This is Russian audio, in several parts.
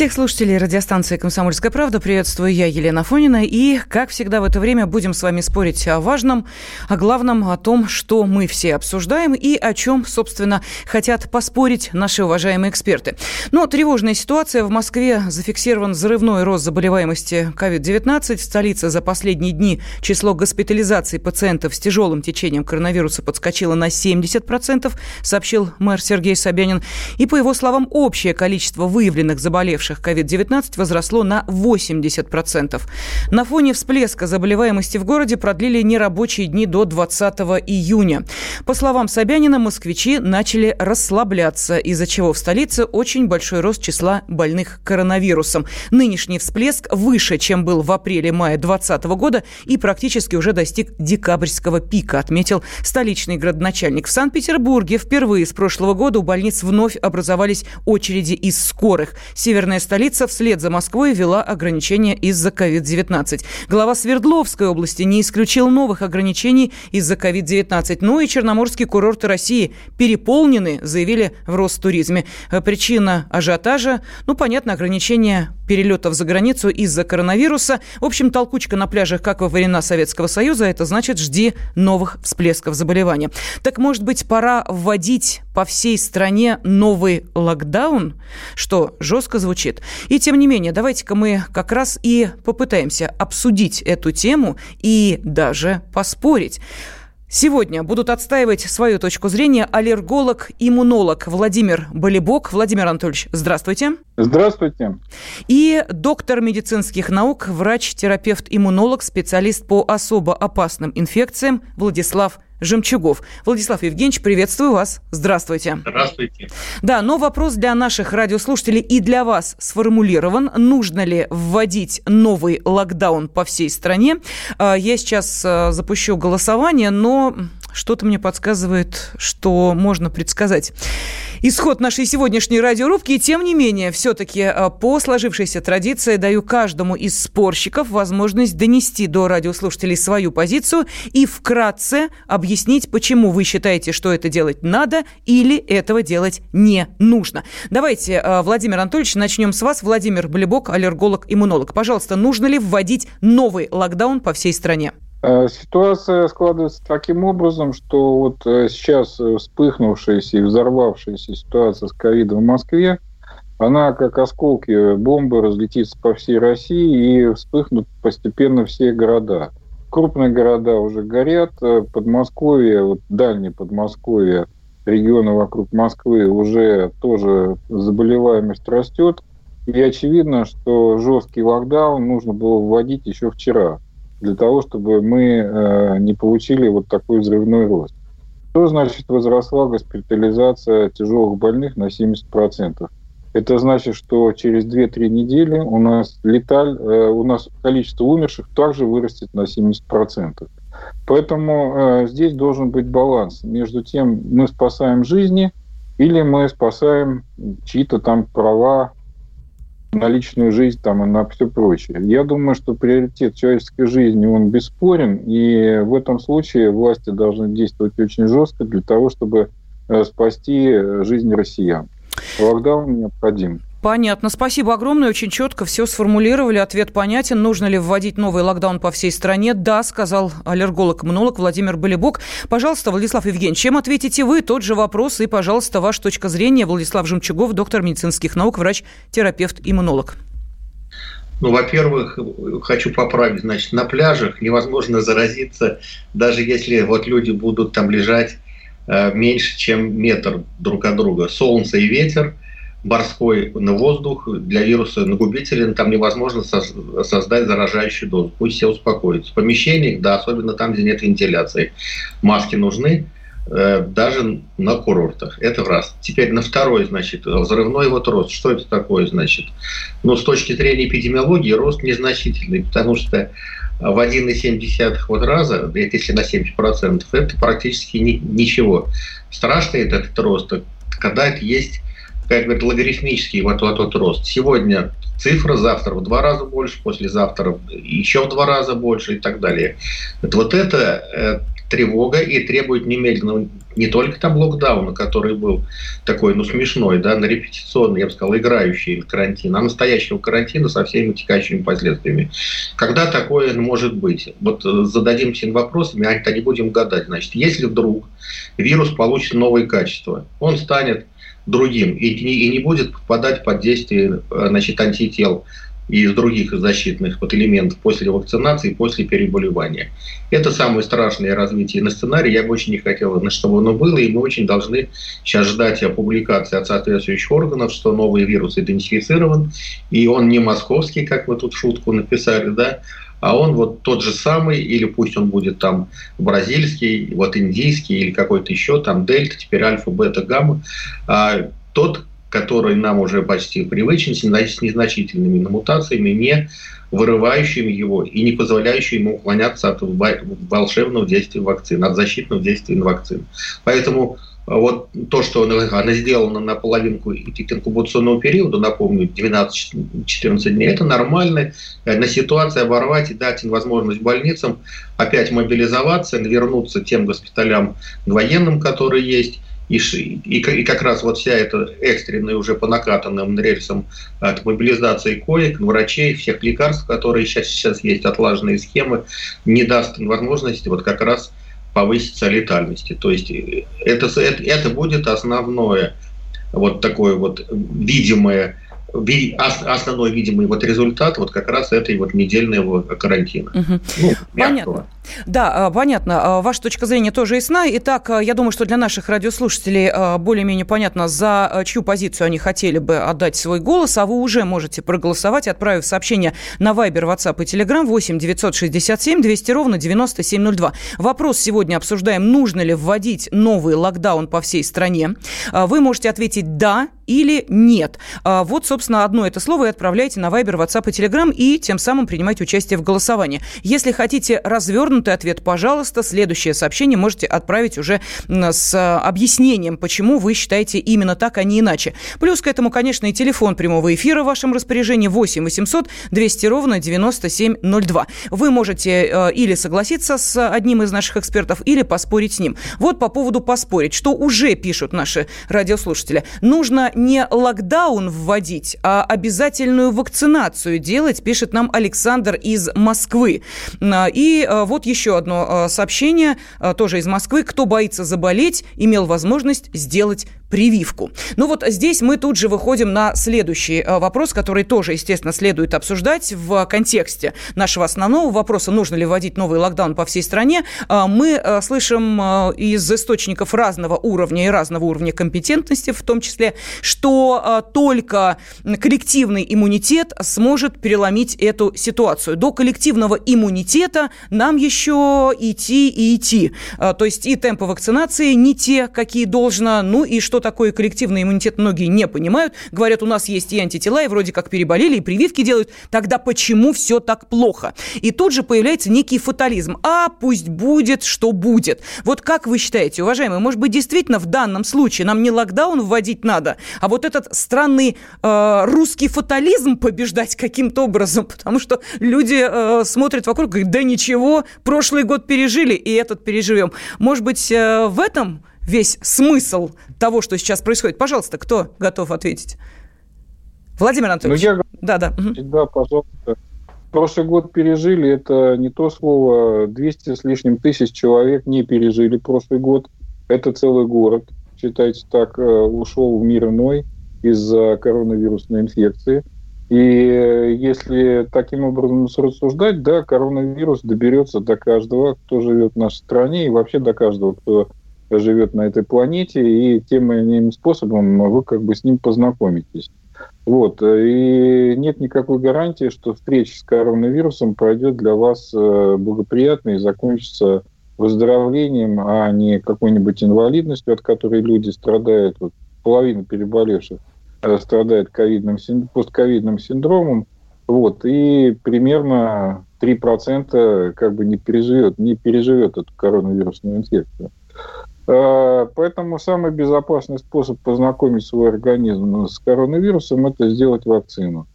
Всех слушателей радиостанции «Комсомольская правда» приветствую я, Елена Фонина. И, как всегда в это время, будем с вами спорить о важном, о главном, о том, что мы все обсуждаем и о чем, собственно, хотят поспорить наши уважаемые эксперты. Но тревожная ситуация. В Москве зафиксирован взрывной рост заболеваемости COVID-19. В столице за последние дни число госпитализаций пациентов с тяжелым течением коронавируса подскочило на 70%, сообщил мэр Сергей Собянин. И, по его словам, общее количество выявленных заболевших заболевших COVID-19 возросло на 80%. На фоне всплеска заболеваемости в городе продлили нерабочие дни до 20 июня. По словам Собянина, москвичи начали расслабляться, из-за чего в столице очень большой рост числа больных коронавирусом. Нынешний всплеск выше, чем был в апреле-мае 2020 года и практически уже достиг декабрьского пика, отметил столичный градоначальник. В Санкт-Петербурге впервые с прошлого года у больниц вновь образовались очереди из скорых. Северная Северная столица вслед за Москвой ввела ограничения из-за COVID-19. Глава Свердловской области не исключил новых ограничений из-за COVID-19. Ну и черноморские курорты России переполнены, заявили в Ростуризме. Причина ажиотажа, ну, понятно, ограничения перелетов за границу из-за коронавируса. В общем, толкучка на пляжах, как во времена Советского Союза, это значит, жди новых всплесков заболевания. Так, может быть, пора вводить по всей стране новый локдаун? Что жестко звучит. И тем не менее, давайте-ка мы как раз и попытаемся обсудить эту тему и даже поспорить. Сегодня будут отстаивать свою точку зрения аллерголог-иммунолог Владимир Болебок. Владимир Анатольевич, здравствуйте. Здравствуйте. И доктор медицинских наук, врач-терапевт-иммунолог, специалист по особо опасным инфекциям Владислав Жемчугов. Владислав Евгеньевич, приветствую вас. Здравствуйте. Здравствуйте. Да, но вопрос для наших радиослушателей и для вас сформулирован. Нужно ли вводить новый локдаун по всей стране? А, я сейчас а, запущу голосование, но что-то мне подсказывает, что можно предсказать исход нашей сегодняшней радиорубки. И тем не менее, все-таки а, по сложившейся традиции даю каждому из спорщиков возможность донести до радиослушателей свою позицию и вкратце объяснить, почему вы считаете, что это делать надо или этого делать не нужно. Давайте, а, Владимир Анатольевич, начнем с вас. Владимир Болебок, аллерголог-иммунолог. Пожалуйста, нужно ли вводить новый локдаун по всей стране? Э, ситуация складывается таким образом, что вот э, сейчас вспыхнувшаяся и взорвавшаяся ситуация с ковидом в Москве, она как осколки бомбы разлетится по всей России и вспыхнут постепенно все города. Крупные города уже горят, э, Подмосковье, вот дальнее Подмосковье, регионы вокруг Москвы уже тоже заболеваемость растет. И очевидно, что жесткий локдаун нужно было вводить еще вчера для того, чтобы мы э, не получили вот такой взрывной рост. Что значит возросла госпитализация тяжелых больных на 70%? Это значит, что через 2-3 недели у нас леталь, э, у нас количество умерших также вырастет на 70%. Поэтому э, здесь должен быть баланс между тем, мы спасаем жизни или мы спасаем чьи-то там права, на личную жизнь там, и на все прочее. Я думаю, что приоритет человеческой жизни, он бесспорен, и в этом случае власти должны действовать очень жестко для того, чтобы э, спасти э, жизнь россиян. Локдаун необходим. Понятно. Спасибо огромное. Очень четко все сформулировали. Ответ понятен. Нужно ли вводить новый локдаун по всей стране? Да, сказал аллерголог-иммунолог Владимир Болебок. Пожалуйста, Владислав Евгеньевич, чем ответите вы? Тот же вопрос. И, пожалуйста, ваша точка зрения. Владислав Жемчугов, доктор медицинских наук, врач-терапевт, иммунолог. Ну, во-первых, хочу поправить, значит, на пляжах невозможно заразиться, даже если вот люди будут там лежать э, меньше, чем метр друг от друга. Солнце и ветер – морской на воздух для вируса нагубителен, там невозможно создать заражающий дозу. Пусть все успокоятся. В помещениях, да, особенно там, где нет вентиляции. Маски нужны. Э, даже на курортах. Это раз. Теперь на второй, значит, взрывной вот рост. Что это такое, значит? Ну, с точки зрения эпидемиологии, рост незначительный, потому что в 1,7 вот раза, если на 70%, это практически ни, ничего. Страшный этот рост, когда это есть как бы логарифмический вот, вот, вот рост. Сегодня цифра, завтра в два раза больше, послезавтра еще в два раза больше и так далее. Вот это э, тревога и требует немедленного не только там локдауна, который был такой, ну, смешной, да, на репетиционный, я бы сказал, играющий карантин, а настоящего карантина со всеми вытекающими последствиями. Когда такое может быть? Вот э, зададимся вопросами, а не будем гадать. Значит, если вдруг вирус получит новые качества, он станет другим и, и не будет попадать под действие э, значит, антител из других защитных вот элементов после вакцинации, после переболевания. Это самое страшное развитие на сценарий. Я бы очень не хотел, чтобы оно было, и мы очень должны сейчас ждать публикации от соответствующих органов, что новый вирус идентифицирован, и он не московский, как вы тут шутку написали, да, а он вот тот же самый, или пусть он будет там бразильский, вот индийский, или какой-то еще, там дельта, теперь альфа, бета, гамма, а тот, который нам уже почти привычен, с незначительными мутациями, не вырывающими его и не позволяющими ему уклоняться от волшебного действия вакцин, от защитного действия вакцин. Поэтому вот то, что она, она сделана на половинку инкубационного периода, напомню, 12-14 дней, это нормально. Э, на ситуации оборвать и дать возможность больницам опять мобилизоваться, вернуться тем госпиталям военным, которые есть, и, и, и как раз вот вся эта экстренная уже по накатанным рельсам от мобилизации коек, врачей, всех лекарств, которые сейчас, сейчас есть, отлаженные схемы, не даст возможности вот как раз повыситься летальности. То есть э, это, это, это будет основное вот такое вот видимое основной видимый вот результат вот как раз этой вот недельного карантина. Угу. Ну, Понятно. Да, а, понятно. А, ваша точка зрения тоже ясна. Итак, а, я думаю, что для наших радиослушателей более-менее понятно, за чью позицию они хотели бы отдать свой голос, а вы уже можете проголосовать, отправив сообщение на Viber, WhatsApp и Telegram 8 967 200 ровно 9702. Вопрос сегодня обсуждаем, нужно ли вводить новый локдаун по всей стране. Вы можете ответить «да» или «нет». Вот, собственно, одно это слово и отправляйте на Viber, WhatsApp и Telegram, и тем самым принимайте участие в голосовании. Если хотите развернуть развернутый ответ, пожалуйста, следующее сообщение можете отправить уже с а, объяснением, почему вы считаете именно так, а не иначе. Плюс к этому, конечно, и телефон прямого эфира в вашем распоряжении 8 800 200 ровно 9702. Вы можете э, или согласиться с одним из наших экспертов, или поспорить с ним. Вот по поводу поспорить, что уже пишут наши радиослушатели. Нужно не локдаун вводить, а обязательную вакцинацию делать, пишет нам Александр из Москвы. И э, вот еще одно э, сообщение, э, тоже из Москвы. Кто боится заболеть, имел возможность сделать прививку. Ну вот здесь мы тут же выходим на следующий э, вопрос, который тоже, естественно, следует обсуждать в контексте нашего основного вопроса, нужно ли вводить новый локдаун по всей стране. Мы слышим из источников разного уровня и разного уровня компетентности, в том числе, что только коллективный иммунитет сможет переломить эту ситуацию. До коллективного иммунитета нам еще идти и идти. То есть и темпы вакцинации не те, какие должно, ну и что такое коллективный иммунитет, многие не понимают. Говорят, у нас есть и антитела, и вроде как переболели, и прививки делают. Тогда почему все так плохо? И тут же появляется некий фатализм. А пусть будет, что будет. Вот как вы считаете, уважаемые, может быть, действительно в данном случае нам не локдаун вводить надо, а вот этот странный э, русский фатализм побеждать каким-то образом, потому что люди э, смотрят вокруг и говорят, да ничего, прошлый год пережили, и этот переживем. Может быть, э, в этом весь смысл того, что сейчас происходит. Пожалуйста, кто готов ответить? Владимир Анатольевич. Ну, я... Да, да. Да, пожалуйста. Прошлый год пережили, это не то слово. 200 с лишним тысяч человек не пережили прошлый год. Это целый город, считайте так, э, ушел в мир иной из-за коронавирусной инфекции. И э, если таким образом рассуждать, да, коронавирус доберется до каждого, кто живет в нашей стране, и вообще до каждого, кто живет на этой планете, и тем или иным способом вы как бы с ним познакомитесь. Вот. И нет никакой гарантии, что встреча с коронавирусом пройдет для вас э, благоприятно и закончится выздоровлением, а не какой-нибудь инвалидностью, от которой люди страдают. Вот половина переболевших э, страдает ковидным, постковидным синдромом. Вот, и примерно 3% как бы не переживет, не переживет эту коронавирусную инфекцию. А, поэтому самый безопасный способ познакомить свой организм с коронавирусом – это сделать вакцину.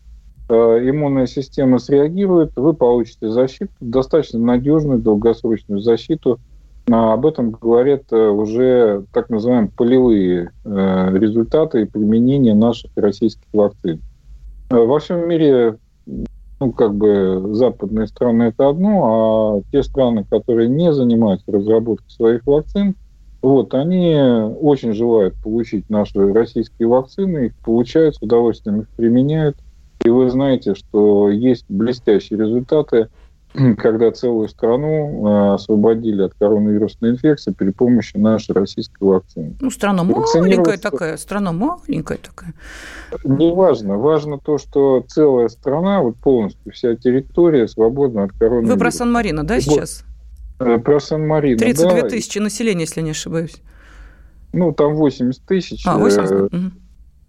А, иммунная система среагирует, вы получите защиту, достаточно надежную долгосрочную защиту. А, об этом говорят э, уже так называемые полевые э, результаты применения наших российских вакцин. Во всем мире ну, как бы западные страны это одно, а те страны, которые не занимаются разработкой своих вакцин, вот, они очень желают получить наши российские вакцины, их получают, с удовольствием их применяют. И вы знаете, что есть блестящие результаты, когда целую страну э, освободили от коронавирусной инфекции при помощи нашей российской вакцины. Ну, страна маленькая такая, страна маленькая такая. Не важно. Важно то, что целая страна, вот полностью вся территория свободна от коронавируса. Вы про Сан-Марино, да, сейчас? Э, про Сан-Марино, 32 да. тысячи населения, если не ошибаюсь. Ну, там 80 тысяч. А, 80? Э,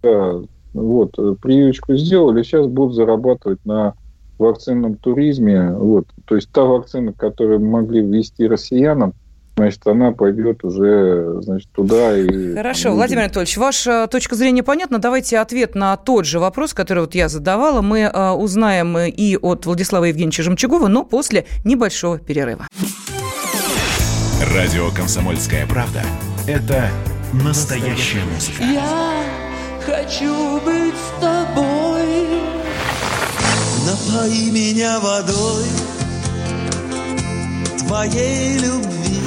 да, вот, прививочку сделали, сейчас будут зарабатывать на вакцинном туризме. Вот, то есть та вакцина, которую могли ввести россиянам, значит, она пойдет уже, значит, туда и... Хорошо, Владимир Анатольевич, ваша точка зрения понятна. Давайте ответ на тот же вопрос, который вот я задавала, мы э, узнаем и от Владислава Евгеньевича Жемчугова, но после небольшого перерыва. Радио «Комсомольская правда» — это настоящая музыка. Я хочу быть с тобой. Напои меня водой твоей любви.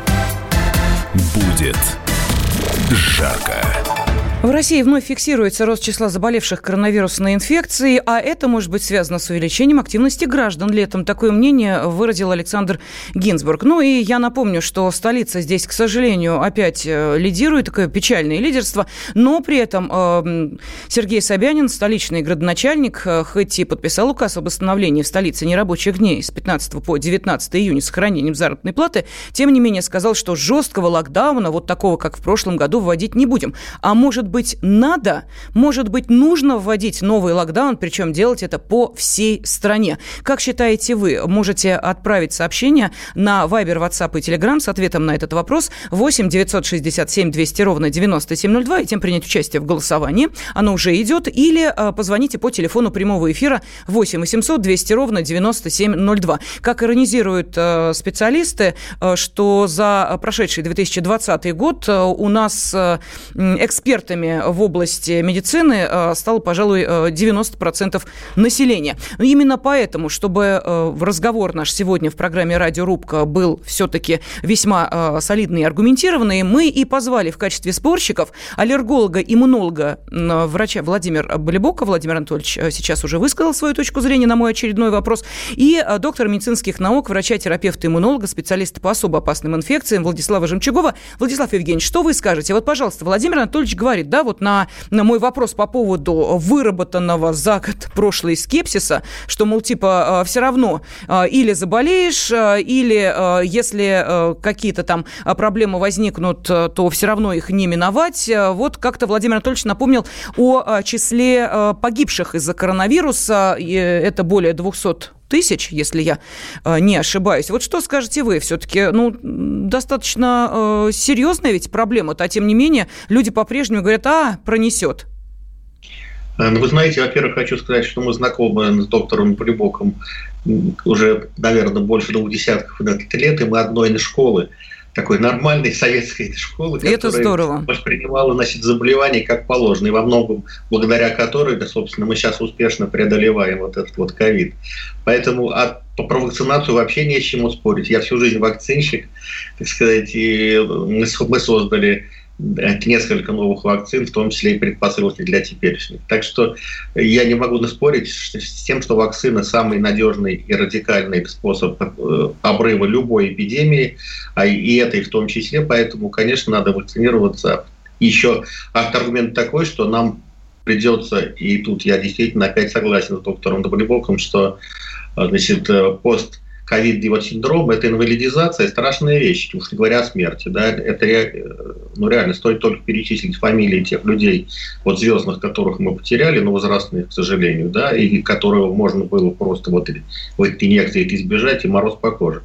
Будет жарко. В России вновь фиксируется рост числа заболевших коронавирусной инфекцией, а это может быть связано с увеличением активности граждан летом. Такое мнение выразил Александр Гинзбург. Ну и я напомню, что столица здесь, к сожалению, опять э, лидирует, такое печальное лидерство, но при этом э, Сергей Собянин, столичный градоначальник, э, хоть и подписал указ об остановлении в столице нерабочих дней с 15 по 19 июня с сохранением заработной платы, тем не менее сказал, что жесткого локдауна, вот такого, как в прошлом году, вводить не будем. А может быть, надо, может быть, нужно вводить новый локдаун, причем делать это по всей стране. Как считаете вы? Можете отправить сообщение на Viber, WhatsApp и Telegram с ответом на этот вопрос 8 967 200 ровно 9702 и тем принять участие в голосовании. Оно уже идет. Или э, позвоните по телефону прямого эфира 8 800 200 ровно 9702. Как иронизируют э, специалисты, э, что за прошедший 2020 год у нас экспертами экспертами в области медицины э, стало, пожалуй, 90% э, населения. Но именно поэтому, чтобы э, разговор наш сегодня в программе «Радиорубка» был все-таки весьма солидный и аргументированный, мы и позвали в качестве спорщиков аллерголога, иммунолога, врача Владимир Болебока. Владимир Анатольевич сейчас уже высказал свою точку зрения на мой очередной вопрос. И доктор медицинских наук, врача-терапевта, иммунолога, специалиста по особо опасным инфекциям Владислава Жемчугова. Владислав Евгеньевич, что вы скажете? Вот, пожалуйста, Владимир Анатольевич говорит, да, вот на, на мой вопрос по поводу выработанного за год прошлой скепсиса, что, мол, типа, а, все равно а, или заболеешь, а, или если какие-то там проблемы возникнут, то все равно их не миновать. Вот как-то Владимир Анатольевич напомнил о числе погибших из-за коронавируса. Это более 200 тысяч, если я э, не ошибаюсь. Вот что скажете вы? Все-таки ну, достаточно э, серьезная ведь проблема-то, а тем не менее люди по-прежнему говорят, а, пронесет. Э, ну, вы знаете, во-первых, хочу сказать, что мы знакомы с доктором Полюбоком уже, наверное, больше двух десятков лет, и мы одной из школы. Такой нормальной советской школы, И это здорово. воспринимала значит, заболевание как положено, и во многом благодаря которой, да, собственно, мы сейчас успешно преодолеваем вот этот вот ковид. Поэтому от, про вакцинацию вообще не с чему спорить. Я всю жизнь вакцинщик, так сказать, и мы, мы создали несколько новых вакцин, в том числе и предпосылки для теперешних. Так что я не могу наспорить с тем, что вакцина самый надежный и радикальный способ э, обрыва любой эпидемии, а и этой в том числе. Поэтому, конечно, надо вакцинироваться. Еще аргумент такой, что нам придется, и тут я действительно опять согласен с доктором Добребоком, что значит, э, пост ковид-синдром – это инвалидизация, страшная вещь, уж не говоря о смерти. Да? Это э, ну, реально стоит только перечислить фамилии тех людей, вот звездных, которых мы потеряли, но возрастных, к сожалению, да, и которого можно было просто вот, вот инъекции избежать, и мороз по коже.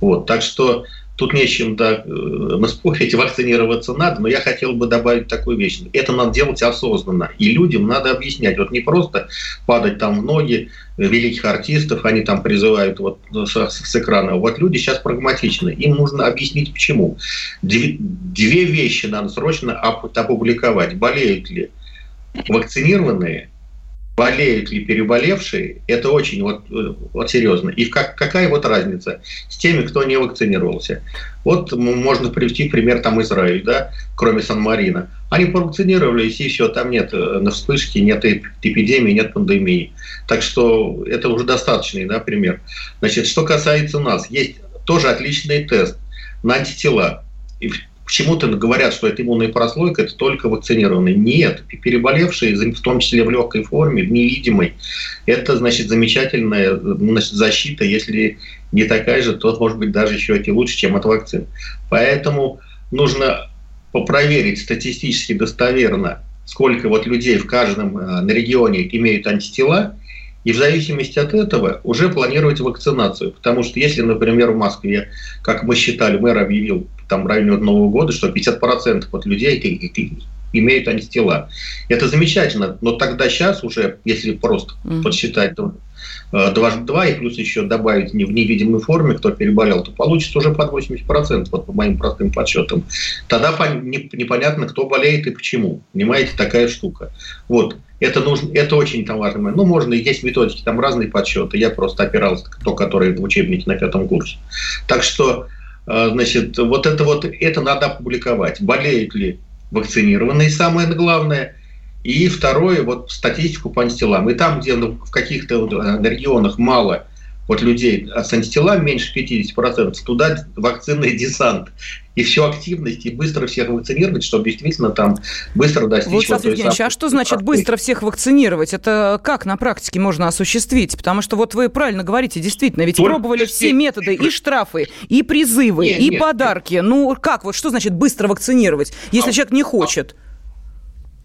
Вот, так что Тут не с чем да, наспорить, вакцинироваться надо, но я хотел бы добавить такую вещь. Это надо делать осознанно. И людям надо объяснять. Вот не просто падать там в ноги великих артистов, они там призывают вот с, с экрана. Вот люди сейчас прагматичны. Им нужно объяснить, почему. Две, две вещи надо срочно опубликовать. Болеют ли вакцинированные болеют ли переболевшие, это очень вот, вот серьезно. И как, какая вот разница с теми, кто не вакцинировался? Вот можно привести пример там Израиль, да, кроме Сан-Марина. Они провакцинировались, и все, там нет э, на вспышке, нет эпидемии, нет пандемии. Так что это уже достаточный да, пример. Значит, что касается нас, есть тоже отличный тест на антитела. И Почему-то говорят, что это иммунная прослойка, это только вакцинированные. Нет, переболевшие, в том числе в легкой форме, в невидимой, это, значит, замечательная значит, защита. Если не такая же, то, может быть, даже еще и лучше, чем от вакцин. Поэтому нужно попроверить статистически достоверно, сколько вот людей в каждом э, на регионе имеют антитела, и в зависимости от этого уже планировать вакцинацию. Потому что если, например, в Москве, как мы считали, мэр объявил там в районе Нового года, что 50% от людей имеют антитела. Это замечательно, но тогда сейчас уже, если просто mm-hmm. подсчитать, то э, дважды два и плюс еще добавить не в невидимой форме, кто переболел, то получится уже под 80%, вот по моим простым подсчетам. Тогда непонятно, кто болеет и почему. Понимаете, такая штука. Вот. Это, нужно, это очень там важно. Ну, можно, есть методики, там разные подсчеты. Я просто опирался на то, которые в учебнике на пятом курсе. Так что а, значит, вот это вот, это надо опубликовать. Болеют ли вакцинированные, самое главное. И второе, вот статистику по антителам. И там, где ну, в каких-то регионах мало вот людей с антителами меньше 50%, туда вакцинный десант. И всю активность, и быстро всех вакцинировать, чтобы действительно там быстро достичь... Владислав вот Евгеньевич, а что значит быстро всех вакцинировать? Это как на практике можно осуществить? Потому что вот вы правильно говорите, действительно, ведь Только пробовали все методы, и штрафы, и призывы, нет, и нет, подарки. Нет. Ну как, вот что значит быстро вакцинировать, если а, человек не хочет? А,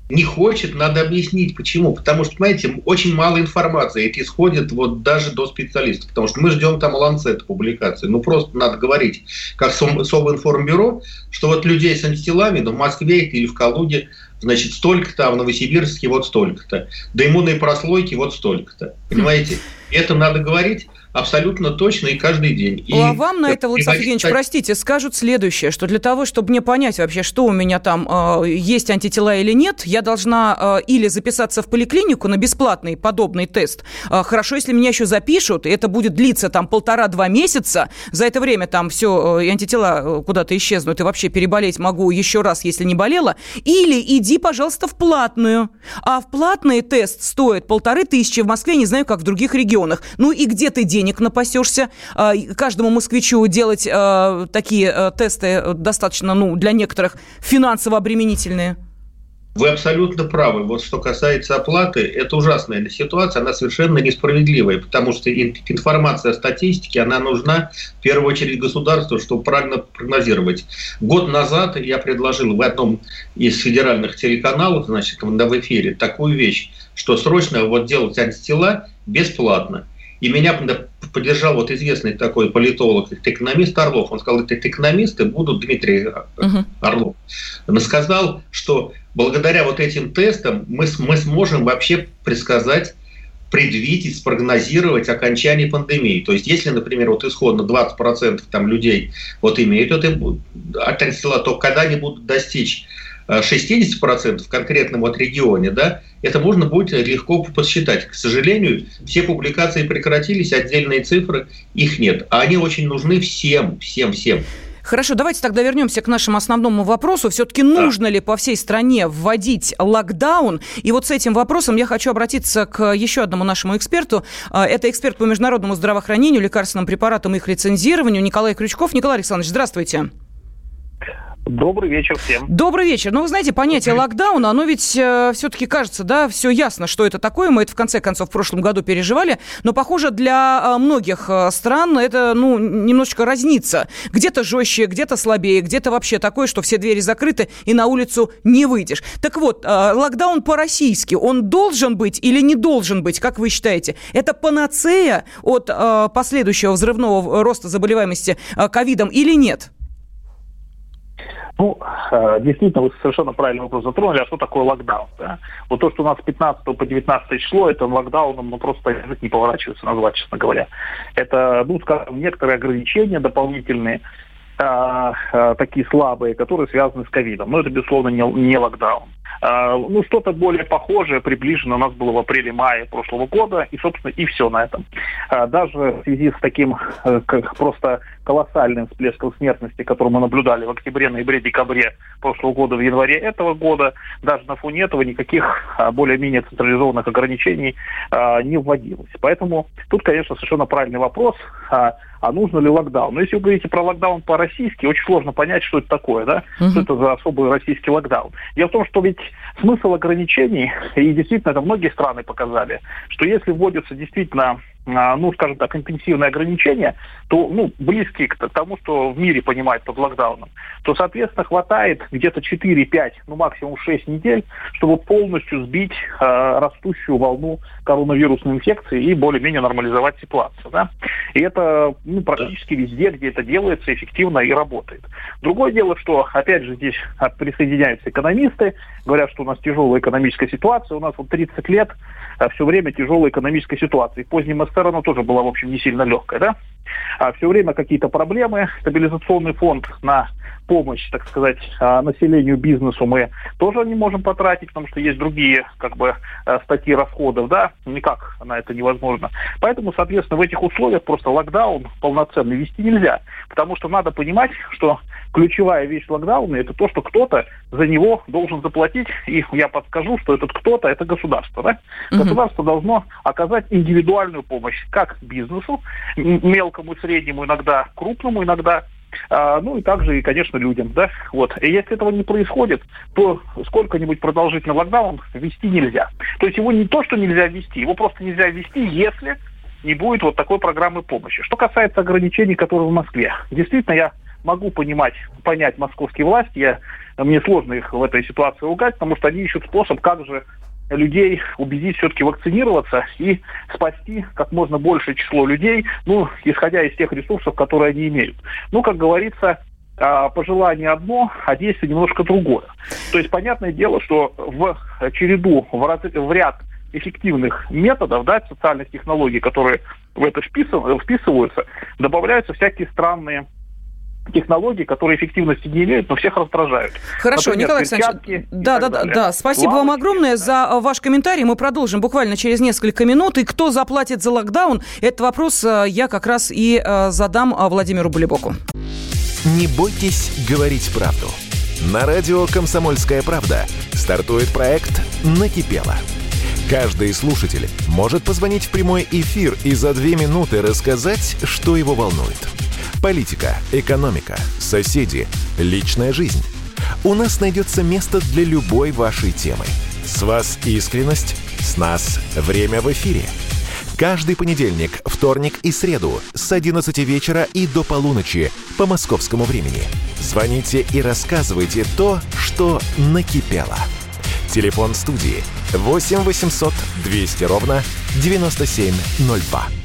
не хочет, надо объяснить, почему. Потому что, понимаете, очень мало информации. Это исходит вот даже до специалистов. Потому что мы ждем там ланцет публикации. Ну, просто надо говорить, как Совинформбюро, что вот людей с антителами, ну, в Москве или в Калуге, значит, столько-то, а в Новосибирске вот столько-то. До иммунной прослойки вот столько-то. Понимаете? Это надо говорить, абсолютно точно и каждый день. И а вам на это, Владислав Евгеньевич, кстати... простите, скажут следующее, что для того, чтобы мне понять вообще, что у меня там э, есть антитела или нет, я должна э, или записаться в поликлинику на бесплатный подобный тест. Э, хорошо, если меня еще запишут, и это будет длиться там полтора-два месяца, за это время там все, э, антитела э, куда-то исчезнут, и вообще переболеть могу еще раз, если не болела. Или иди, пожалуйста, в платную. А в платный тест стоит полторы тысячи в Москве, не знаю, как в других регионах. Ну и где ты день денег напасешься. А, каждому москвичу делать а, такие а, тесты достаточно, ну, для некоторых финансово обременительные. Вы абсолютно правы. Вот что касается оплаты, это ужасная ситуация, она совершенно несправедливая, потому что информация о статистике, она нужна в первую очередь государству, чтобы правильно прогнозировать. Год назад я предложил в одном из федеральных телеканалов, значит, в эфире, такую вещь, что срочно вот делать антитела бесплатно. И меня поддержал вот известный такой политолог, экономист Орлов. Он сказал, это экономисты будут Дмитрий. Орлов. Он сказал, что благодаря вот этим тестам мы, мы сможем вообще предсказать предвидеть, спрогнозировать окончание пандемии. То есть, если, например, вот исходно 20% там людей вот имеют это антитела, то когда они будут достичь 60% в конкретном вот регионе, да, это можно будет легко посчитать. К сожалению, все публикации прекратились, отдельные цифры, их нет. А они очень нужны всем, всем, всем. Хорошо, давайте тогда вернемся к нашему основному вопросу. Все-таки нужно ли по всей стране вводить локдаун? И вот с этим вопросом я хочу обратиться к еще одному нашему эксперту. А, это эксперт по международному здравоохранению, лекарственным препаратам и их лицензированию Николай Крючков. Николай Александрович, здравствуйте. Добрый вечер всем. Добрый вечер. Ну, вы знаете, понятие локдауна, оно ведь э, все-таки кажется, да, все ясно, что это такое. Мы это в конце концов в прошлом году переживали. Но, похоже, для э, многих э, стран это, ну, немножечко разнится. Где-то жестче, где-то слабее, где-то вообще такое, что все двери закрыты и на улицу не выйдешь. Так вот, э, локдаун по-российски, он должен быть или не должен быть, как вы считаете? Это панацея от э, последующего взрывного роста заболеваемости э, ковидом или нет? Ну, э, действительно, вы совершенно правильный вопрос затронули. А что такое локдаун? Да? Вот то, что у нас с 15 по 19 число, это локдауном, ну, просто язык не поворачивается назвать, честно говоря. Это, ну, скажем, некоторые ограничения дополнительные, э, э, такие слабые, которые связаны с ковидом. Но это, безусловно, не, не локдаун. Э, ну, что-то более похожее, приближено у нас было в апреле-мае прошлого года, и, собственно, и все на этом. Э, даже в связи с таким, э, как просто колоссальным всплеском смертности, который мы наблюдали в октябре, ноябре, декабре прошлого года, в январе этого года, даже на фоне этого никаких более-менее централизованных ограничений не вводилось. Поэтому тут, конечно, совершенно правильный вопрос, а нужно ли локдаун? Но если вы говорите про локдаун по-российски, очень сложно понять, что это такое, да? Угу. Что это за особый российский локдаун. Дело в том, что ведь смысл ограничений, и действительно это многие страны показали, что если вводятся действительно ну, скажем так, интенсивные ограничения, то, ну, близкие к тому, что в мире понимают под локдауном, то, соответственно, хватает где-то 4-5, ну, максимум 6 недель, чтобы полностью сбить э, растущую волну коронавирусной инфекции и более-менее нормализовать ситуацию, да. И это, ну, практически везде, где это делается, эффективно и работает. Другое дело, что, опять же, здесь присоединяются экономисты, говорят, что у нас тяжелая экономическая ситуация, у нас вот 30 лет а, все время тяжелая экономическая ситуация. И поздним она тоже была, в общем, не сильно легкая, да? А все время какие-то проблемы, стабилизационный фонд на помощь, так сказать, а, населению, бизнесу мы тоже не можем потратить, потому что есть другие как бы а, статьи расходов, да, никак на это невозможно. Поэтому, соответственно, в этих условиях просто локдаун полноценный вести нельзя, потому что надо понимать, что ключевая вещь локдауна это то, что кто-то за него должен заплатить, и я подскажу, что этот кто-то это государство, да? Угу. Государство должно оказать индивидуальную помощь как бизнесу, мелкому среднему, иногда крупному, иногда а, ну и также, и, конечно, людям, да, вот. И если этого не происходит, то сколько-нибудь продолжительный локдаун ввести нельзя. То есть его не то, что нельзя ввести, его просто нельзя ввести, если не будет вот такой программы помощи. Что касается ограничений, которые в Москве, действительно, я могу понимать, понять московские власти, я, мне сложно их в этой ситуации ругать, потому что они ищут способ, как же людей убедить все-таки вакцинироваться и спасти как можно большее число людей, ну, исходя из тех ресурсов, которые они имеют. Ну, как говорится, а, пожелание одно, а действие немножко другое. То есть, понятное дело, что в череду, в, в ряд эффективных методов, да, социальных технологий, которые в это вписываются, добавляются всякие странные технологии, которые эффективности не имеют, но всех раздражают. Хорошо, Например, Николай Александрович, да, да, да, да, спасибо Лавочки, вам огромное за э, ваш комментарий. Мы продолжим буквально через несколько минут. И кто заплатит за локдаун, этот вопрос э, я как раз и э, задам Владимиру Булебоку. Не бойтесь говорить правду. На радио «Комсомольская правда» стартует проект «Накипело». Каждый слушатель может позвонить в прямой эфир и за две минуты рассказать, что его волнует – Политика, экономика, соседи, личная жизнь. У нас найдется место для любой вашей темы. С вас искренность, с нас время в эфире. Каждый понедельник, вторник и среду с 11 вечера и до полуночи по московскому времени. Звоните и рассказывайте то, что накипело. Телефон студии 8 800 200 ровно 9702.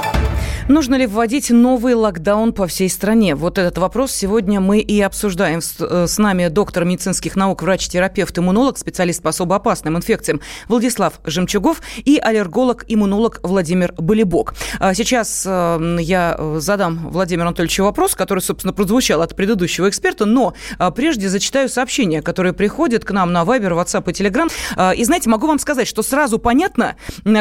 Нужно ли вводить новый локдаун по всей стране? Вот этот вопрос сегодня мы и обсуждаем. С, э, нами доктор медицинских наук, врач-терапевт, иммунолог, специалист по особо опасным инфекциям Владислав Жемчугов и аллерголог-иммунолог Владимир Болебок. А сейчас э, я задам Владимиру Анатольевичу вопрос, который, собственно, прозвучал от предыдущего эксперта, но прежде зачитаю сообщения, которые приходят к нам на Viber, WhatsApp и Telegram. И знаете, могу вам сказать, что сразу понятно,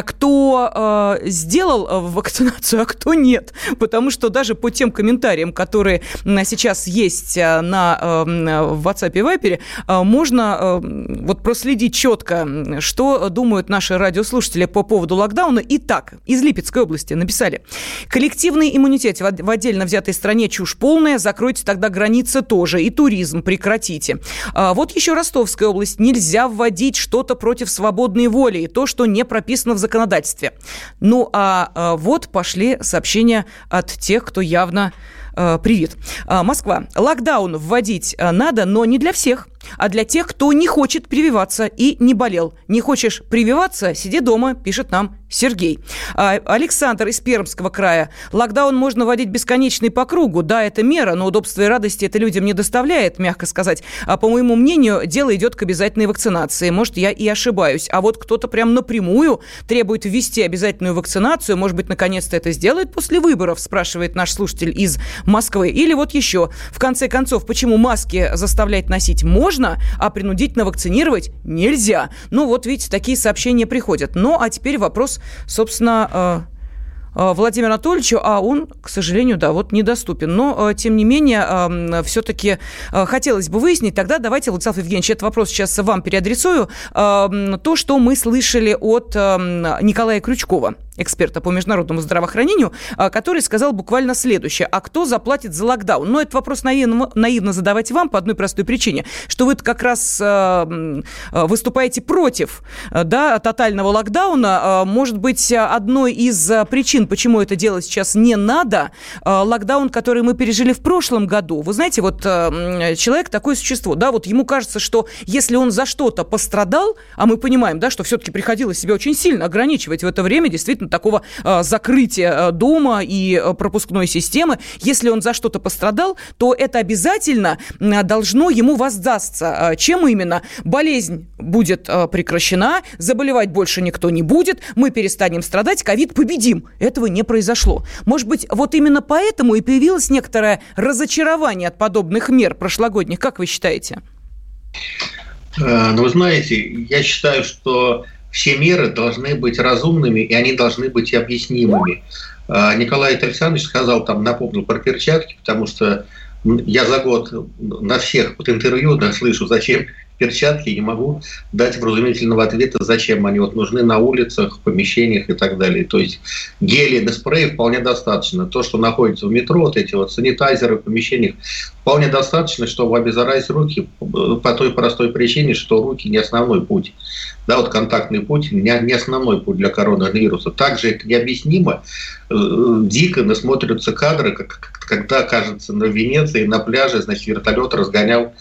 кто э, сделал вакцинацию, а кто нет. Потому что даже по тем комментариям, которые сейчас есть а, на в WhatsApp и Viber, а, можно а, вот проследить четко, что думают наши радиослушатели по поводу локдауна. Итак, из Липецкой области написали. Коллективный иммунитет в отдельно взятой стране чушь полная. Закройте тогда границы тоже. И туризм прекратите. Вот еще Ростовская область. Нельзя вводить что-то против свободной воли. И то, что не прописано в законодательстве. Ну, а вот пошли сообщения сообщения от тех, кто явно э, привит. Э, Москва. Локдаун вводить э, надо, но не для всех а для тех, кто не хочет прививаться и не болел. Не хочешь прививаться, сиди дома, пишет нам Сергей. А, Александр из Пермского края. Локдаун можно вводить бесконечный по кругу. Да, это мера, но удобства и радости это людям не доставляет, мягко сказать. А по моему мнению, дело идет к обязательной вакцинации. Может, я и ошибаюсь. А вот кто-то прям напрямую требует ввести обязательную вакцинацию. Может быть, наконец-то это сделает после выборов, спрашивает наш слушатель из Москвы. Или вот еще. В конце концов, почему маски заставлять носить можно? Можно, а принудительно вакцинировать нельзя. Ну вот, видите, такие сообщения приходят. Ну, а теперь вопрос, собственно, э, э, Владимиру Анатольевичу, а он, к сожалению, да, вот недоступен. Но, э, тем не менее, все-таки хотелось бы выяснить, тогда давайте, Владислав Евгеньевич, этот вопрос сейчас вам переадресую, то, что мы слышали от Николая Крючкова эксперта по международному здравоохранению, а, который сказал буквально следующее. А кто заплатит за локдаун? Но этот вопрос наивно, наивно задавать вам по одной простой причине, что вы как раз а, а, выступаете против да, тотального локдауна. Может быть, одной из причин, почему это делать сейчас не надо, локдаун, который мы пережили в прошлом году. Вы знаете, вот человек такое существо, да, вот ему кажется, что если он за что-то пострадал, а мы понимаем, да, что все-таки приходилось себя очень сильно ограничивать в это время, действительно, такого э, закрытия э, дома и э, пропускной системы. Если он за что-то пострадал, то это обязательно должно ему воздастся. Чем именно? Болезнь будет прекращена, заболевать больше никто не будет, мы перестанем страдать, ковид победим. Этого не произошло. Может быть, вот именно поэтому и появилось некоторое разочарование от подобных мер прошлогодних. Как вы считаете? Ну, вы знаете, я считаю, что все меры должны быть разумными, и они должны быть объяснимыми. А, Николай Александрович сказал, там напомнил про перчатки, потому что я за год на всех вот интервью да, слышу, зачем перчатки, не могу дать вразумительного ответа, зачем они вот нужны на улицах, в помещениях и так далее. То есть гели да спреи вполне достаточно. То, что находится в метро, вот эти вот санитайзеры в помещениях, вполне достаточно, чтобы обеззаразить руки по той простой причине, что руки не основной путь. Да, вот контактный путь не, не основной путь для коронавируса. Также это необъяснимо. Э, дико насмотрятся кадры, как, когда, кажется, на Венеции, на пляже, значит, вертолет разгонял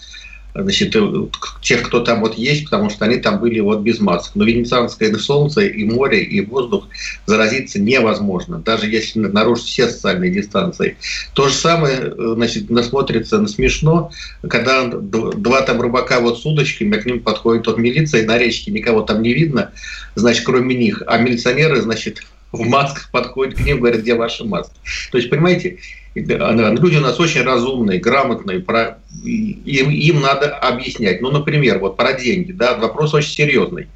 значит, э, тех, кто там вот есть, потому что они там были вот без масок. Но венецианское солнце и море, и воздух заразиться невозможно, даже если нарушить все социальные дистанции. То же самое, э, значит, насмотрится на смешно, когда два там рыбака вот с удочками, а к ним подходит от милиции, на речке никого там не видно, значит, кроме них, а милиционеры, значит, в масках подходят к ним, говорят, где ваши маски. То есть, понимаете, Люди у нас очень разумные, грамотные, им, им надо объяснять. Ну, например, вот про деньги, да, вопрос очень серьезный.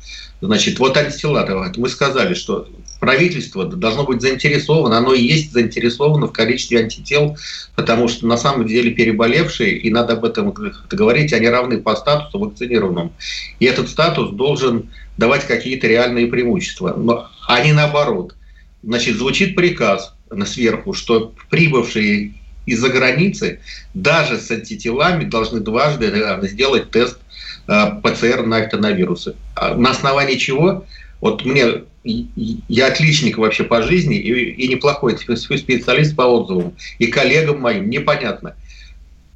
Значит, вот антитела, мы сказали, что правительство должно быть заинтересовано, оно и есть заинтересовано в количестве антител, потому что на самом деле переболевшие, и надо об этом говорить, они равны по статусу вакцинированным. И этот статус должен давать какие-то реальные преимущества, но, а не наоборот. Значит, звучит приказ, сверху, что прибывшие из-за границы даже с антителами должны дважды сделать тест э, ПЦР на коронавирусы. А на основании чего? Вот мне я отличник вообще по жизни и, и неплохой специалист по отзывам. И коллегам моим непонятно.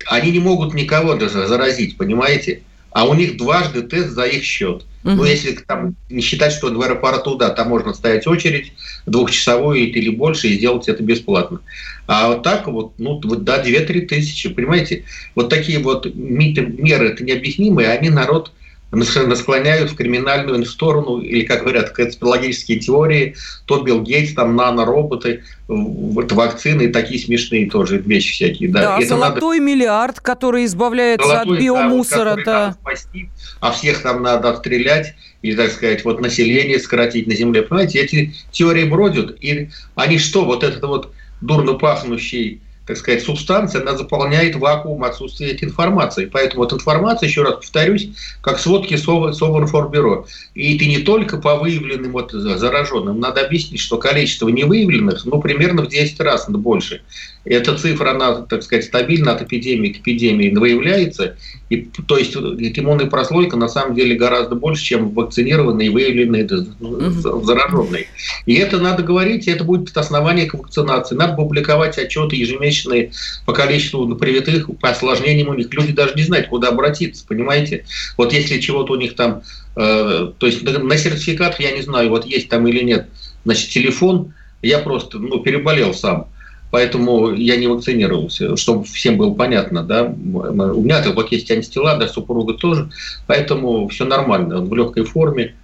Они не могут никого даже заразить, понимаете? А у них дважды тест за их счет – Угу. Ну, если там не считать, что в аэропорту, да, там можно стоять очередь двухчасовую или больше и сделать это бесплатно. А вот так вот, ну, вот, да, 2-3 тысячи, понимаете? Вот такие вот меры, это необъяснимые, они народ склоняют в криминальную сторону, или, как говорят, конспирологические теории, то Билл Гейтс, там нанороботы, вот вакцины и такие смешные тоже вещи всякие. Да, да золотой надо... миллиард, который избавляется золотой, от биомусора. Да, вот, спасти, а всех там надо отстрелять или, так сказать, вот население сократить на земле. Понимаете, эти теории бродят, и они что, вот этот вот дурно пахнущий так сказать, субстанция, она заполняет вакуум отсутствия этой информации. Поэтому вот информация, еще раз повторюсь, как сводки Совинформбюро. И ты не только по выявленным вот зараженным, надо объяснить, что количество невыявленных, ну, примерно в 10 раз больше. Эта цифра, она, так сказать, стабильно от эпидемии к эпидемии выявляется. И, то есть иммунная прослойка на самом деле гораздо больше, чем вакцинированные, выявленные, зараженные. И это надо говорить, и это будет основание к вакцинации. Надо публиковать отчеты ежемесячные по количеству привитых, по осложнениям у них. Люди даже не знают, куда обратиться, понимаете? Вот если чего-то у них там, э, то есть на сертификат, я не знаю, вот есть там или нет, значит, телефон, я просто ну, переболел сам Поэтому я не вакцинировался, чтобы всем было понятно, да. У меня вот есть антитела, да, супруга тоже, поэтому все нормально, он в легкой форме.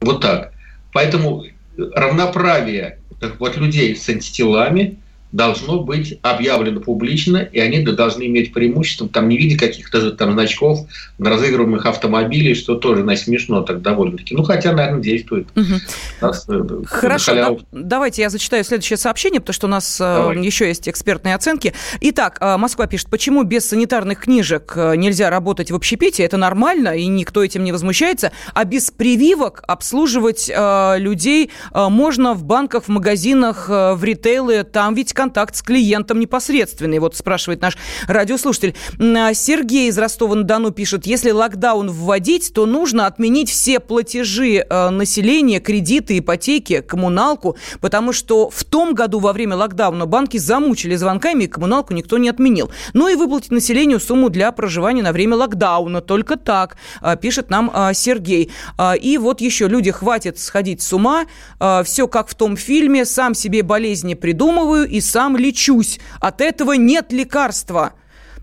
Вот так. Поэтому равноправие вот людей с антителами должно быть объявлено публично, и они должны иметь преимущество, там не видя каких-то там значков на разыгрываемых автомобилей, что тоже на смешно так довольно-таки. Ну, хотя, наверное, действует. Угу. Нас, э, Хорошо, да, давайте я зачитаю следующее сообщение, потому что у нас э, Давай. еще есть экспертные оценки. Итак, э, Москва пишет, почему без санитарных книжек нельзя работать в общепите? Это нормально, и никто этим не возмущается. А без прививок обслуживать людей можно в банках, в магазинах, в ритейле. Там ведь контакт с клиентом непосредственный, вот спрашивает наш радиослушатель. А, Сергей из Ростова-на-Дону пишет, если локдаун вводить, то нужно отменить все платежи э, населения, кредиты, ипотеки, коммуналку, потому что в том году во время локдауна банки замучили звонками, и коммуналку никто не отменил. Ну и выплатить населению сумму для проживания на время локдауна. Только так, э, пишет нам э, Сергей. И вот еще люди, хватит сходить с ума, все как в том фильме, сам себе болезни придумываю и сам лечусь. От этого нет лекарства.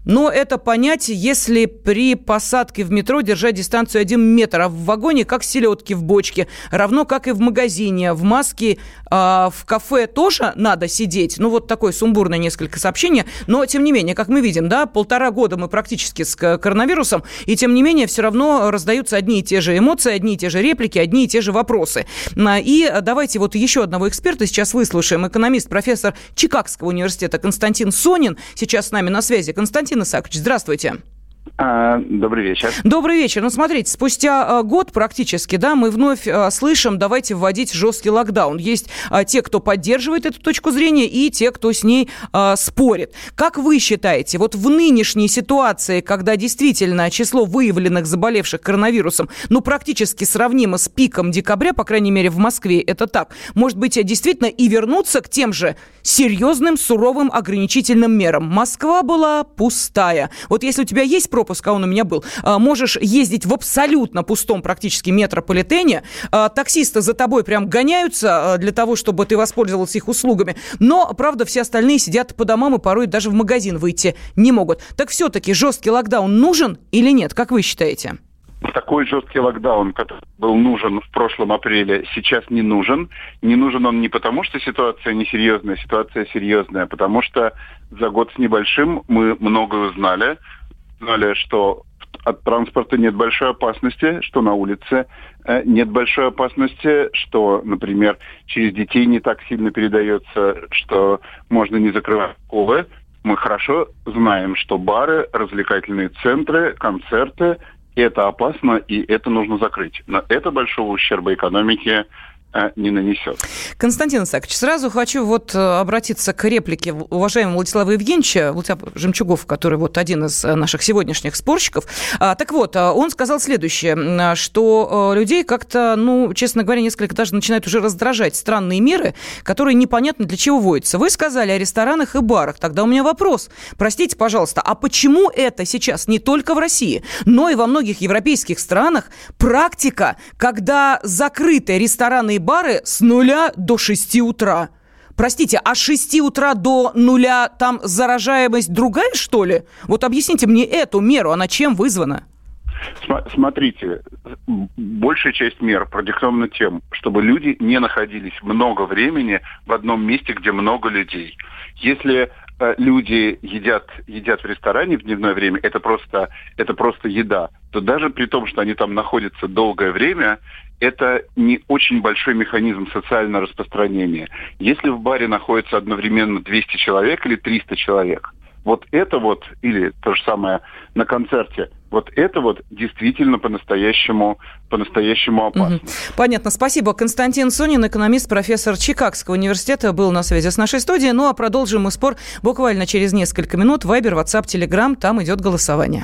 Но это понятие, если при посадке в метро держать дистанцию 1 метр, а в вагоне как селедки в бочке, равно как и в магазине. В маске э, в кафе тоже надо сидеть. Ну, вот такое сумбурное несколько сообщений. Но, тем не менее, как мы видим, да, полтора года мы практически с коронавирусом, и, тем не менее, все равно раздаются одни и те же эмоции, одни и те же реплики, одни и те же вопросы. И давайте вот еще одного эксперта сейчас выслушаем. Экономист, профессор Чикагского университета Константин Сонин сейчас с нами на связи. Константин Константин Исаакович, здравствуйте. А, добрый вечер. Добрый вечер. Ну, смотрите, спустя а, год практически, да, мы вновь а, слышим, давайте вводить жесткий локдаун. Есть те, кто поддерживает эту точку зрения, и те, кто с ней спорит. Как вы считаете, вот в нынешней ситуации, когда действительно число выявленных заболевших коронавирусом, ну, практически сравнимо с пиком декабря, по крайней мере, в Москве это так, может быть, действительно и вернуться к тем же серьезным, суровым ограничительным мерам? Москва была пустая. Вот если у тебя есть пропуск, а он у меня был, а, можешь ездить в абсолютно пустом практически метрополитене, а, таксисты за тобой прям гоняются для того, чтобы ты воспользовался их услугами, но, правда, все остальные сидят по домам и порой даже в магазин выйти не могут. Так все-таки жесткий локдаун нужен или нет, как вы считаете? такой жесткий локдаун, который был нужен в прошлом апреле, сейчас не нужен. Не нужен он не потому, что ситуация несерьезная, ситуация серьезная, потому что за год с небольшим мы многое узнали знали, что от транспорта нет большой опасности, что на улице э, нет большой опасности, что, например, через детей не так сильно передается, что можно не закрывать школы. Мы хорошо знаем, что бары, развлекательные центры, концерты – это опасно и это нужно закрыть. Но это большого ущерба экономике не нанесет. Константин Исаакович, сразу хочу вот э, обратиться к реплике уважаемого Владислава Евгеньевича, Владислав Жемчугов, который вот один из э, наших сегодняшних спорщиков. А, так вот, а, он сказал следующее, что людей как-то, ну, честно говоря, несколько даже начинают уже раздражать странные меры, которые непонятно для чего вводятся. Вы сказали о ресторанах и барах. Тогда у меня вопрос. Простите, пожалуйста, а почему это сейчас не только в России, но и во многих европейских странах практика, когда закрыты рестораны и бары с нуля до 6 утра? Простите, а с 6 утра до нуля там заражаемость другая, что ли? Вот объясните мне эту меру, она чем вызвана? Смотрите, большая часть мер продиктована тем, чтобы люди не находились много времени в одном месте, где много людей. Если э, люди едят, едят в ресторане в дневное время, это просто, это просто еда, то даже при том, что они там находятся долгое время, это не очень большой механизм социального распространения. Если в баре находится одновременно 200 человек или 300 человек, вот это вот, или то же самое на концерте, вот это вот действительно по-настоящему по-настоящему опасно. Угу. Понятно. Спасибо. Константин Сонин, экономист, профессор Чикагского университета, был на связи с нашей студией. Ну а продолжим мы спор буквально через несколько минут. Вайбер, WhatsApp, Telegram, там идет голосование.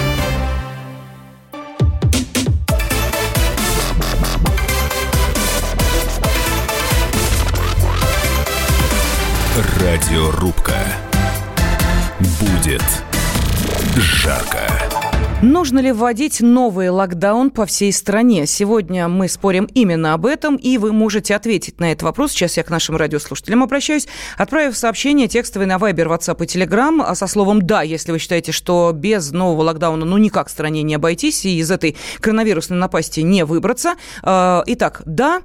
Радиорубка. Будет жарко. Нужно ли вводить новый локдаун по всей стране? Сегодня мы спорим именно об этом, и вы можете ответить на этот вопрос. Сейчас я к нашим радиослушателям обращаюсь, отправив сообщение текстовое на Viber, WhatsApp и Telegram со словом «да», если вы считаете, что без нового локдауна ну никак стране не обойтись и из этой коронавирусной напасти не выбраться. А, итак, «да»,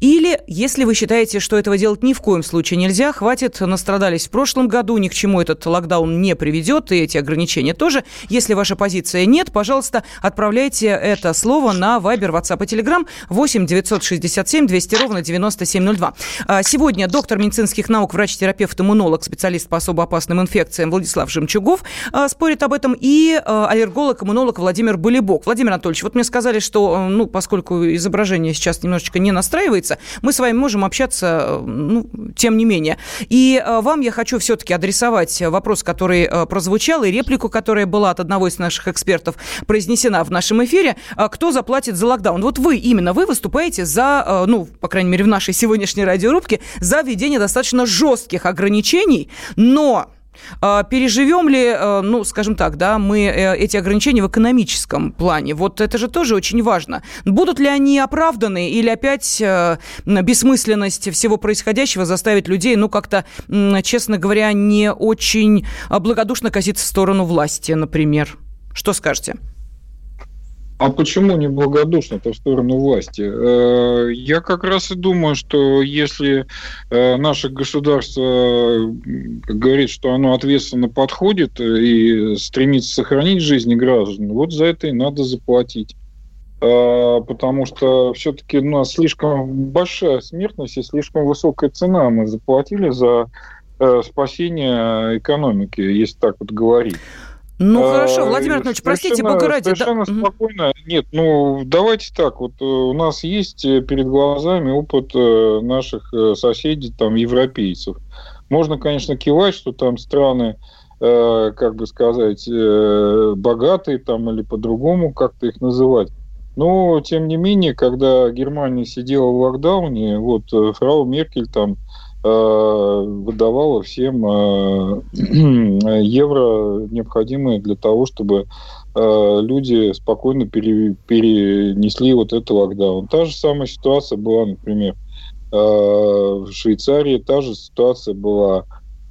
или, если вы считаете, что этого делать ни в коем случае нельзя, хватит, настрадались в прошлом году, ни к чему этот локдаун не приведет, и эти ограничения тоже. Если ваша позиция нет, пожалуйста, отправляйте это слово на Viber, WhatsApp и Telegram 8 967 200 ровно 9702. А, сегодня доктор медицинских наук, врач-терапевт, иммунолог, специалист по особо опасным инфекциям Владислав Жемчугов а, спорит об этом, и а, аллерголог, иммунолог Владимир Болебок. Владимир Анатольевич, вот мне сказали, что, ну, поскольку изображение сейчас немножечко не настраивается, говорится, мы с вами можем общаться, ну, тем не менее. И э, вам я хочу все-таки адресовать вопрос, который э, прозвучал, и реплику, которая была от одного из наших экспертов произнесена в нашем эфире. Кто заплатит за локдаун? Вот вы, именно вы выступаете за, э, ну, по крайней мере, в нашей сегодняшней радиорубке, за введение достаточно жестких ограничений, но переживем ли, э, ну, скажем так, да, мы э, эти ограничения в экономическом плане? Вот это же тоже очень важно. Будут ли они оправданы или опять э, бессмысленность всего происходящего заставит людей, ну, как-то, честно говоря, не очень благодушно коситься в сторону власти, например? Что скажете? А почему не благодушно-то в сторону власти? Э, я как раз и думаю, что если э, наше государство говорит, что оно ответственно подходит и стремится сохранить жизни граждан, вот за это и надо заплатить. Э, потому что все-таки у нас слишком большая смертность и слишком высокая цена мы заплатили за спасение экономики, если так вот говорить. Ну а, хорошо, Владимир Анатольевич, простите, бога ради. Совершенно да. спокойно. Нет, ну давайте так. Вот э, у нас есть э, перед глазами опыт э, наших соседей, там, европейцев. Можно, конечно, кивать, что там страны, как бы сказать, богатые там или по-другому как-то их называть. Но, тем не менее, когда Германия сидела в локдауне, вот фрау Меркель там выдавала всем э, евро, необходимые для того, чтобы э, люди спокойно перенесли вот этот локдаун. Та же самая ситуация была, например, в Швейцарии, та же ситуация была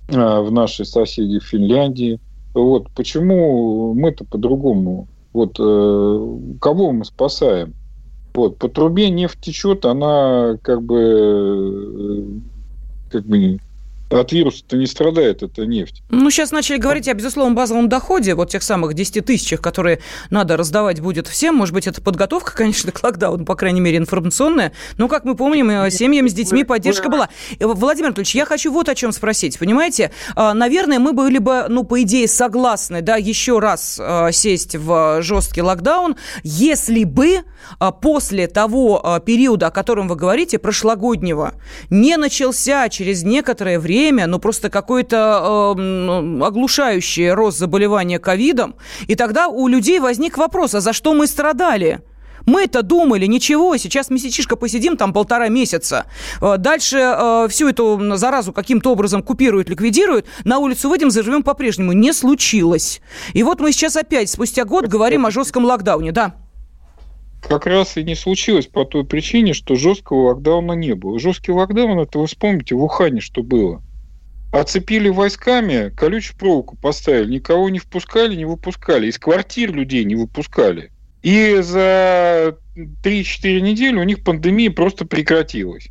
в нашей соседи Финляндии. Вот почему мы-то по-другому? Вот кого мы спасаем? Вот, по трубе нефть течет, она как бы, э, как бы от вируса-то не страдает эта нефть. Ну, сейчас начали говорить о безусловном базовом доходе, вот тех самых 10 тысячах, которые надо раздавать будет всем. Может быть, это подготовка, конечно, к локдауну, по крайней мере, информационная. Но, как мы помним, э, семьям с детьми поддержка была. Э, Владимир Анатольевич, я хочу вот о чем спросить. Понимаете, А, наверное, мы были бы, ну, по идее, согласны, да, еще раз а, сесть в жесткий локдаун, если бы а, после того а, периода, о котором вы говорите, прошлогоднего, не начался через некоторое время, ну, просто какой-то э, м, оглушающий рост заболевания ковидом, и тогда у людей возник вопрос, а за что мы страдали? Мы-то думали, ничего, сейчас месячишко посидим, там полтора месяца. Э, Дальше э, всю эту заразу каким-то образом купируют, ликвидируют. На улицу выйдем, заживем по-прежнему. Не случилось. И вот мы сейчас опять, спустя год, говорим о жестком локдауне. Да. Как раз и не случилось по той причине, что жесткого локдауна не было. Жесткий локдаун, это вы вспомните, в Ухане что было. Оцепили войсками, колючую проволоку поставили, никого не впускали, не выпускали. Из квартир людей не выпускали. И за 3-4 недели у них пандемия просто прекратилась.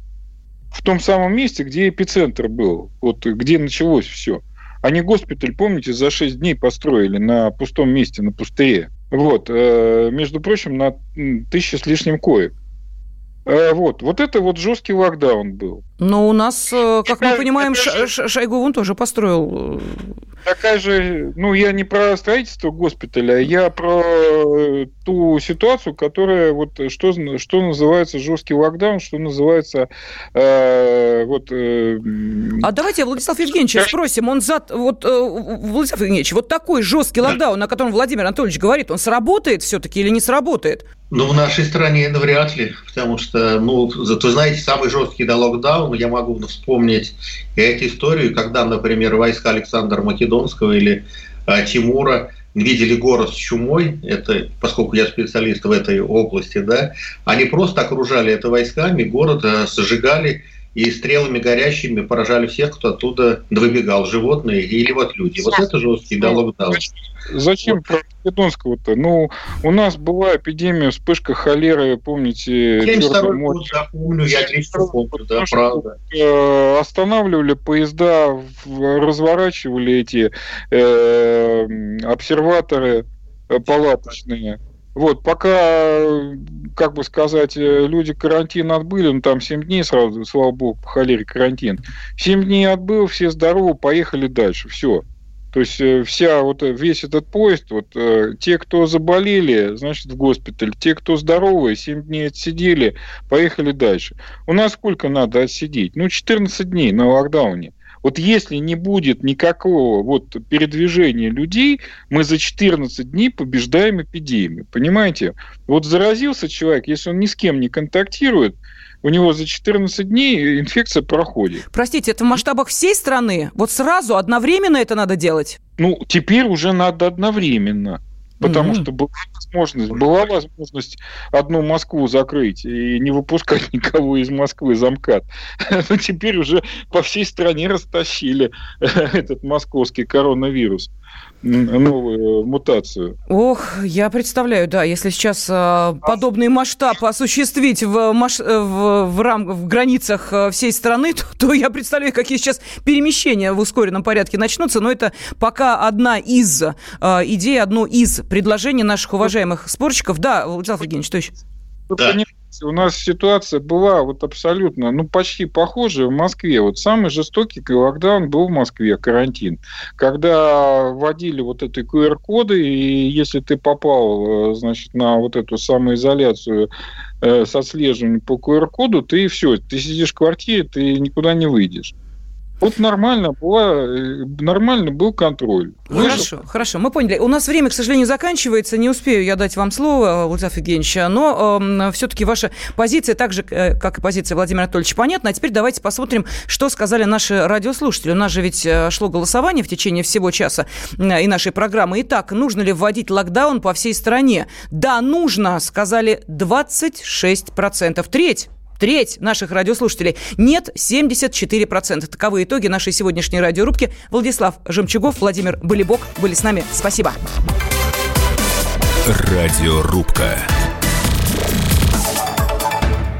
В том самом месте, где эпицентр был, вот где началось все. Они госпиталь, помните, за 6 дней построили на пустом месте, на пустыре. Вот, э, между прочим, на тысячу с лишним коек. Э, Вот, вот это вот жесткий локдаун был. Но у нас, э, как мы понимаем, Ша- Ша- Шойгу вон тоже построил. э, Такая же, ну, я не про строительство госпиталя, я про э, ту ситуацию, которая вот что, что называется жесткий локдаун, что называется э, вот э, А давайте Владислав Евгеньевича спросим. Он за... Вот, э, Владислав Евгеньевич, вот такой жесткий локдаун, о котором Владимир Анатольевич говорит, он сработает все-таки или не сработает? Ну, в нашей стране вряд ли, потому что, ну, за- вы знаете, самый жесткий да, локдаун, я могу вспомнить эту историю, когда, например, войска Александра Македонского или э, Тимура видели город с чумой, это, поскольку я специалист в этой области, да, они просто окружали это войсками, город э, сжигали и стрелами горящими поражали всех, кто оттуда выбегал, животные или вот люди. Вот это жесткий да, локдаун. Зачем про Македонского-то? Ну, у нас была эпидемия, вспышка холеры, помните? 72 Чёрный год, море. да, помню, я отлично помню, да, правда. э, останавливали поезда, разворачивали эти э, обсерваторы э, палаточные. Вот, пока, как бы сказать, э, люди карантин отбыли, ну там 7 дней сразу, слава богу, по холере карантин. 7 дней отбыл, все здоровы, поехали дальше, все. То есть э, вся вот э, весь этот поезд, вот те, кто заболели, значит в госпиталь, те, кто здоровые, 7 дней отсидели, поехали дальше. У нас сколько надо отсидеть? Ну 14 дней на локдауне. Вот если не будет никакого вот передвижения людей, мы за 14 дней побеждаем эпидемию. Понимаете? Вот заразился человек, если он ни с кем не контактирует, у него за 14 дней инфекция проходит. Простите, это в масштабах всей страны? Вот сразу, одновременно это надо делать? Ну, теперь уже надо одновременно. Потому Мгм. что была возможность, была возможность одну Москву закрыть и не выпускать никого из Москвы замкат. Но теперь уже по всей стране растащили этот московский коронавирус, новую мутацию. Ох, я представляю, да, если сейчас э, подобный масштаб осуществить в, маш- э, в, в, рам- в границах э, всей страны, то, то я представляю, какие сейчас перемещения в ускоренном порядке начнутся. Но это пока одна из э, идей, одно из предложений наших уважаемых спорщиков. Да, Владислав Евгеньевич, что еще? Понимаете, у нас ситуация была вот абсолютно, ну, почти похожая в Москве. Вот самый жестокий локдаун был в Москве, карантин. Когда вводили вот эти QR-коды, и если ты попал, э, значит, на вот эту самоизоляцию э, с отслеживанием по QR-коду, ты все, ты сидишь в квартире, ты никуда не выйдешь. Вот нормально была, э, нормально был контроль. Хорошо, хорошо, мы поняли. У нас время, к сожалению, заканчивается. Не успею я дать вам слово, Владислав Евгеньевич, но все-таки ваша позиция, так же, э, как и позиция Владимира Анатольевича, понятна. А теперь давайте посмотрим, что сказали наши радиослушатели. У нас же ведь э, шло голосование в течение всего часа э, и нашей программы. Итак, нужно ли вводить локдаун по всей стране? Да, нужно, сказали 26%. Треть Треть наших радиослушателей. Нет, 74%. Таковы итоги нашей сегодняшней радиорубки. Владислав Жемчугов, Владимир Болибок были с нами. Спасибо. Радиорубка.